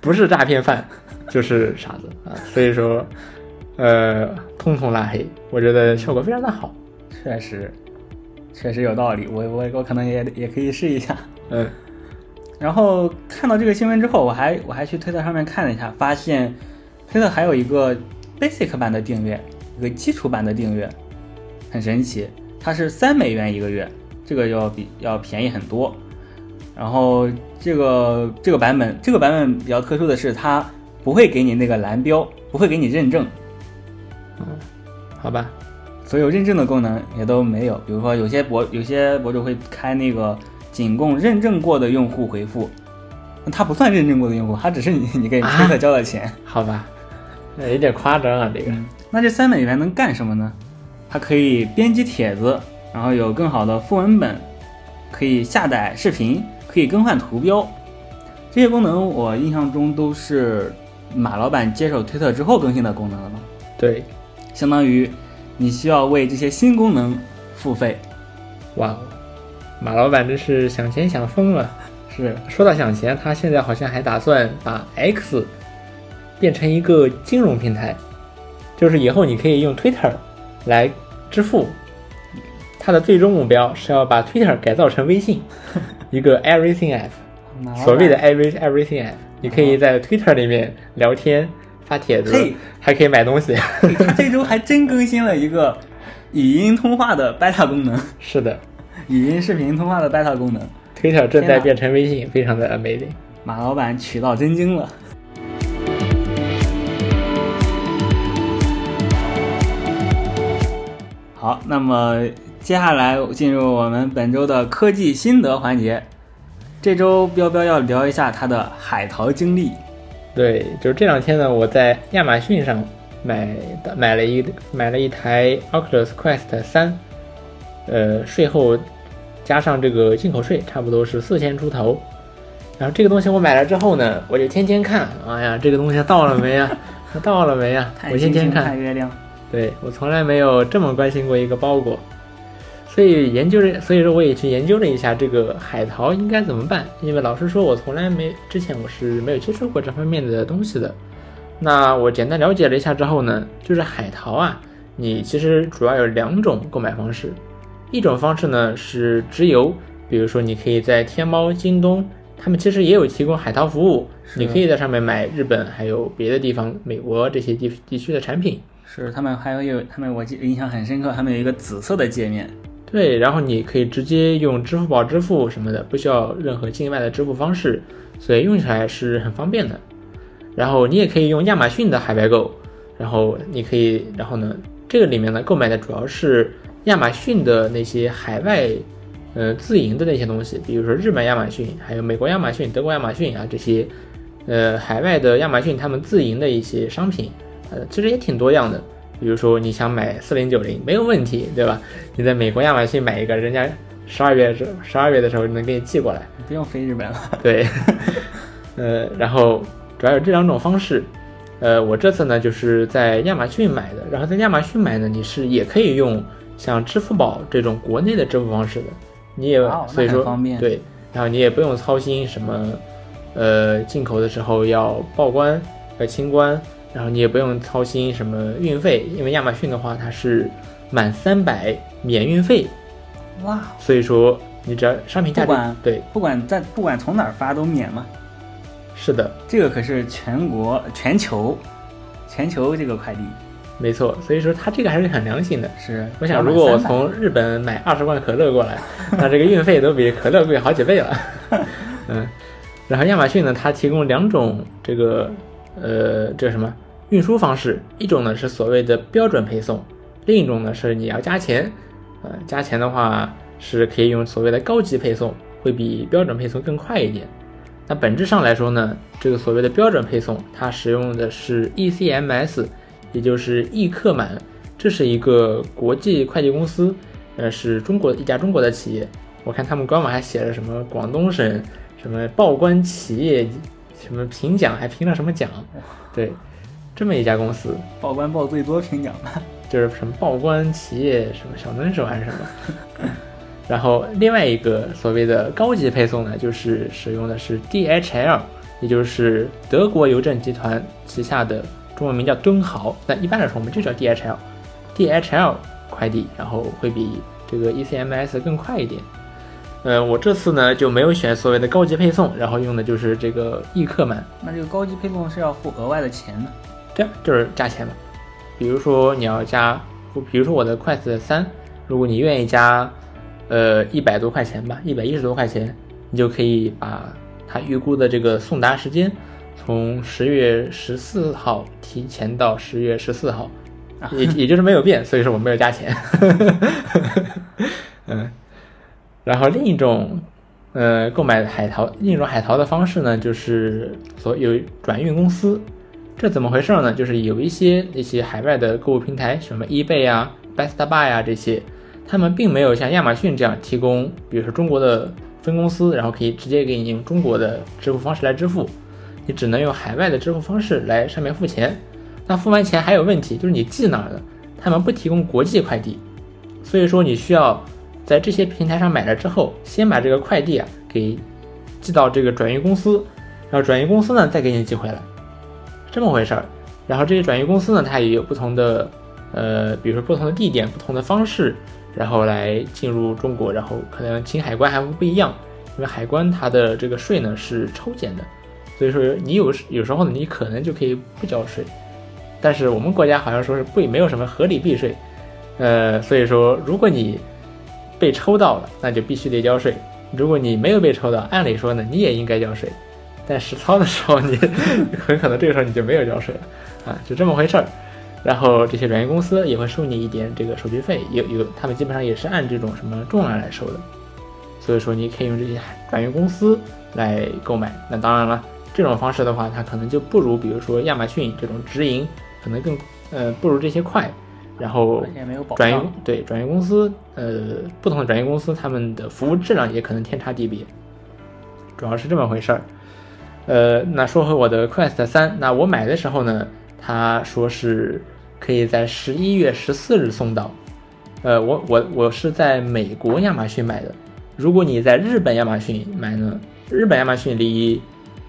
不是诈骗犯，就是傻子啊！所以说，呃，通通拉黑，我觉得效果非常的好。确实，确实有道理。我我我可能也也可以试一下。嗯。然后看到这个新闻之后，我还我还去推特上面看了一下，发现推特还有一个 basic 版的订阅，一个基础版的订阅，很神奇。它是三美元一个月，这个要比要便宜很多。然后这个这个版本，这个版本比较特殊的是，它不会给你那个蓝标，不会给你认证。嗯，好吧，所有认证的功能也都没有。比如说，有些博有些博主会开那个仅供认证过的用户回复，那它不算认证过的用户，它只是你你给推特交了钱。好吧，那有点夸张啊，这个。那这三美元能干什么呢？它可以编辑帖子，然后有更好的副文本，可以下载视频。可以更换图标，这些功能我印象中都是马老板接手推特之后更新的功能了吧？对，相当于你需要为这些新功能付费。哇哦，马老板真是想钱想疯了。是，说到想钱，他现在好像还打算把 X 变成一个金融平台，就是以后你可以用 Twitter 来支付。他的最终目标是要把 Twitter 改造成微信。一个 Everything App，所谓的 Every Everything App，你可以在 Twitter 里面聊天、发帖子，还可以买东西。他这周还真更新了一个 语音通话的 beta 功能。是的，语音视频通话的 beta 功能。Twitter 正在变成微信，非常的 amazing。马老板取到真经了。好，那么。接下来进入我们本周的科技心得环节。这周彪彪要聊一下他的海淘经历。对，就是这两天呢，我在亚马逊上买的买了一买了一台 Oculus Quest 三，呃，税后加上这个进口税，差不多是四千出头。然后这个东西我买了之后呢，我就天天看，哎呀，这个东西到了没呀？到了没呀？我天天看。看月亮。对我从来没有这么关心过一个包裹。所以研究了，所以说我也去研究了一下这个海淘应该怎么办。因为老实说，我从来没之前我是没有接触过这方面的东西的。那我简单了解了一下之后呢，就是海淘啊，你其实主要有两种购买方式。一种方式呢是直邮，比如说你可以在天猫、京东，他们其实也有提供海淘服务，你可以在上面买日本还有别的地方、美国这些地地区的产品。是他们还有有他们，我记印象很深刻，他们有一个紫色的界面。对，然后你可以直接用支付宝支付什么的，不需要任何境外的支付方式，所以用起来是很方便的。然后你也可以用亚马逊的海外购，然后你可以，然后呢，这个里面呢购买的主要是亚马逊的那些海外，呃自营的那些东西，比如说日本亚马逊，还有美国亚马逊、德国亚马逊啊这些，呃海外的亚马逊他们自营的一些商品，呃其实也挺多样的。比如说你想买四零九零没有问题，对吧？你在美国亚马逊买一个，人家十二月时十二月的时候能给你寄过来，不用飞日本了。对，呃，然后主要有这两种方式。呃，我这次呢就是在亚马逊买的，然后在亚马逊买呢，你是也可以用像支付宝这种国内的支付方式的，你也所以说对，然后你也不用操心什么，呃，进口的时候要报关要清关。然后你也不用操心什么运费，因为亚马逊的话它是满三百免运费，哇！所以说你只要商品价格对，不管在不管从哪儿发都免嘛？是的，这个可是全国全球全球这个快递，没错。所以说它这个还是很良心的。是，我想如果我从日本买二十罐可乐过来，那这个运费都比可乐贵好几倍了。嗯，然后亚马逊呢，它提供两种这个。呃，这什么运输方式？一种呢是所谓的标准配送，另一种呢是你要加钱。呃，加钱的话是可以用所谓的高级配送，会比标准配送更快一点。那本质上来说呢，这个所谓的标准配送，它使用的是 ECMS，也就是易客满，这是一个国际快递公司，呃，是中国一家中国的企业。我看他们官网还写了什么广东省什么报关企业。什么评奖还评了什么奖？对，这么一家公司报关报最多评奖吧，就是什么报关企业什么小能手还是什么。然后另外一个所谓的高级配送呢，就是使用的是 DHL，也就是德国邮政集团旗下的中文名叫敦豪，但一般来说我们就叫 DHL，DHL 快递，然后会比这个 ECMS 更快一点。呃，我这次呢就没有选所谓的高级配送，然后用的就是这个易客满。那这个高级配送是要付额外的钱的？对，就是加钱嘛。比如说你要加，比如说我的快子三，如果你愿意加，呃，一百多块钱吧，一百一十多块钱，你就可以把它预估的这个送达时间从十月十四号提前到十月十四号，也也就是没有变，所以说我没有加钱。嗯。然后另一种，呃，购买海淘另一种海淘的方式呢，就是所有转运公司。这怎么回事呢？就是有一些那些海外的购物平台，什么 eBay 啊、Best Buy 啊这些，他们并没有像亚马逊这样提供，比如说中国的分公司，然后可以直接给你用中国的支付方式来支付，你只能用海外的支付方式来上面付钱。那付完钱还有问题，就是你寄哪儿的，他们不提供国际快递，所以说你需要。在这些平台上买了之后，先把这个快递啊给寄到这个转运公司，然后转运公司呢再给你寄回来，这么回事儿。然后这些转运公司呢，它也有不同的，呃，比如说不同的地点、不同的方式，然后来进入中国，然后可能清海关还会不一样，因为海关它的这个税呢是抽检的，所以说你有有时候呢你可能就可以不交税，但是我们国家好像说是不没有什么合理避税，呃，所以说如果你被抽到了，那就必须得交税。如果你没有被抽到，按理说呢，你也应该交税。但实操的时候，你 很可能这个时候你就没有交税了啊，就这么回事儿。然后这些转运公司也会收你一点这个手续费，有有，他们基本上也是按这种什么重量来收的。所以说，你可以用这些转运公司来购买。那当然了，这种方式的话，它可能就不如比如说亚马逊这种直营，可能更呃不如这些快。然后转运对转运公司，呃，不同的转运公司，他们的服务质量也可能天差地别，主要是这么回事儿。呃，那说回我的 Quest 三，那我买的时候呢，他说是可以在十一月十四日送到，呃，我我我是在美国亚马逊买的。如果你在日本亚马逊买呢，日本亚马逊离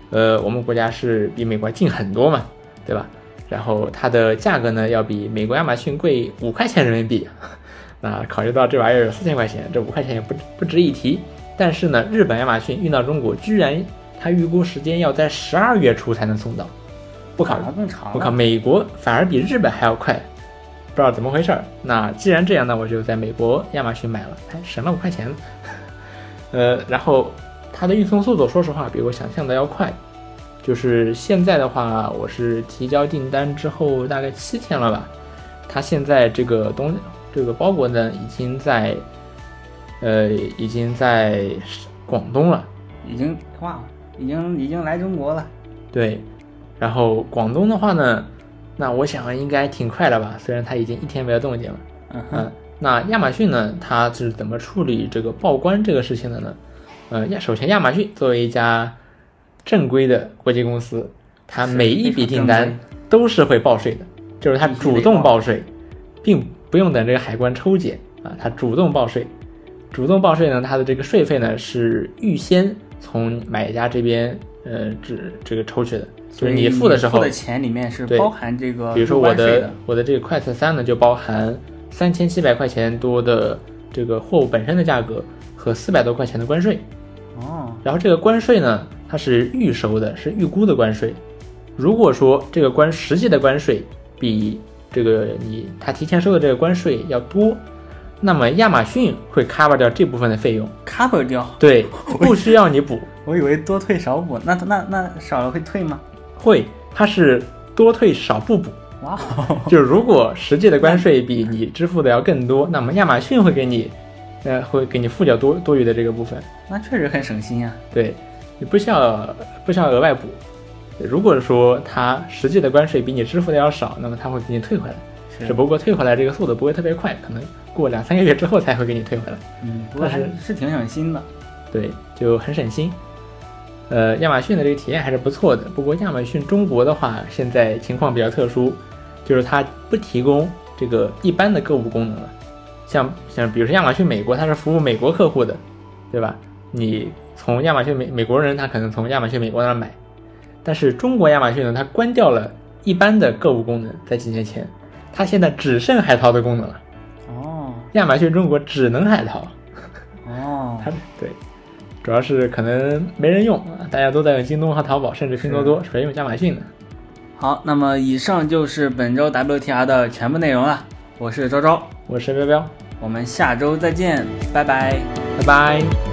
呃我们国家是比美国近很多嘛，对吧？然后它的价格呢要比美国亚马逊贵五块钱人民币。那考虑到这玩意儿四千块钱，这五块钱也不不值一提。但是呢，日本亚马逊运到中国，居然它预估时间要在十二月初才能送到。不考虑更长。我靠，美国反而比日本还要快，不知道怎么回事儿。那既然这样，那我就在美国亚马逊买了，还省了五块钱。呃，然后它的运送速度，说实话比我想象的要快。就是现在的话，我是提交订单之后大概七天了吧，它现在这个东这个包裹呢，已经在呃已经在广东了，已经哇，已经已经来中国了。对。然后广东的话呢，那我想应该挺快的吧，虽然它已经一天没有动静了。嗯哼，那亚马逊呢，它是怎么处理这个报关这个事情的呢？呃，亚首先亚马逊作为一家正规的国际公司，它每一笔订单都是会报税的，就是它主动报税，并不用等这个海关抽检啊，它主动报税。主动报税呢，它的这个税费呢是预先从买家这边呃这这个抽取的。就是你付的时候，付的钱里面是包含这个，比如说我的我的这个快测三呢，就包含三千七百块钱多的这个货物本身的价格和四百多块钱的关税。哦，然后这个关税呢，它是预收的，是预估的关税。如果说这个关实际的关税比这个你他提前收的这个关税要多，那么亚马逊会 cover 掉这部分的费用，cover 掉，对，不需要你补。我以为多退少补，那那那少了会退吗？会，它是多退少不补。哇，就如果实际的关税比你支付的要更多，那么亚马逊会给你，呃，会给你付掉多多余的这个部分。那确实很省心呀。对，你不需要不需要额外补。如果说他实际的关税比你支付的要少，那么他会给你退回来。只不过退回来这个速度不会特别快，可能过两三个月之后才会给你退回来。嗯，不过是是挺省心的。对，就很省心。呃，亚马逊的这个体验还是不错的。不过亚马逊中国的话，现在情况比较特殊，就是它不提供这个一般的购物功能了。像像比如说亚马逊美国，它是服务美国客户的，对吧？你从亚马逊美美国人，他可能从亚马逊美国那买。但是中国亚马逊呢，它关掉了一般的购物功能，在几年前，它现在只剩海淘的功能了。哦，亚马逊中国只能海淘。哦，它对。主要是可能没人用啊，大家都在用京东和淘宝，甚至拼多多，谁用亚马逊呢？好，那么以上就是本周 WTR 的全部内容了。我是昭昭，我是彪彪，我们下周再见，拜拜，拜拜。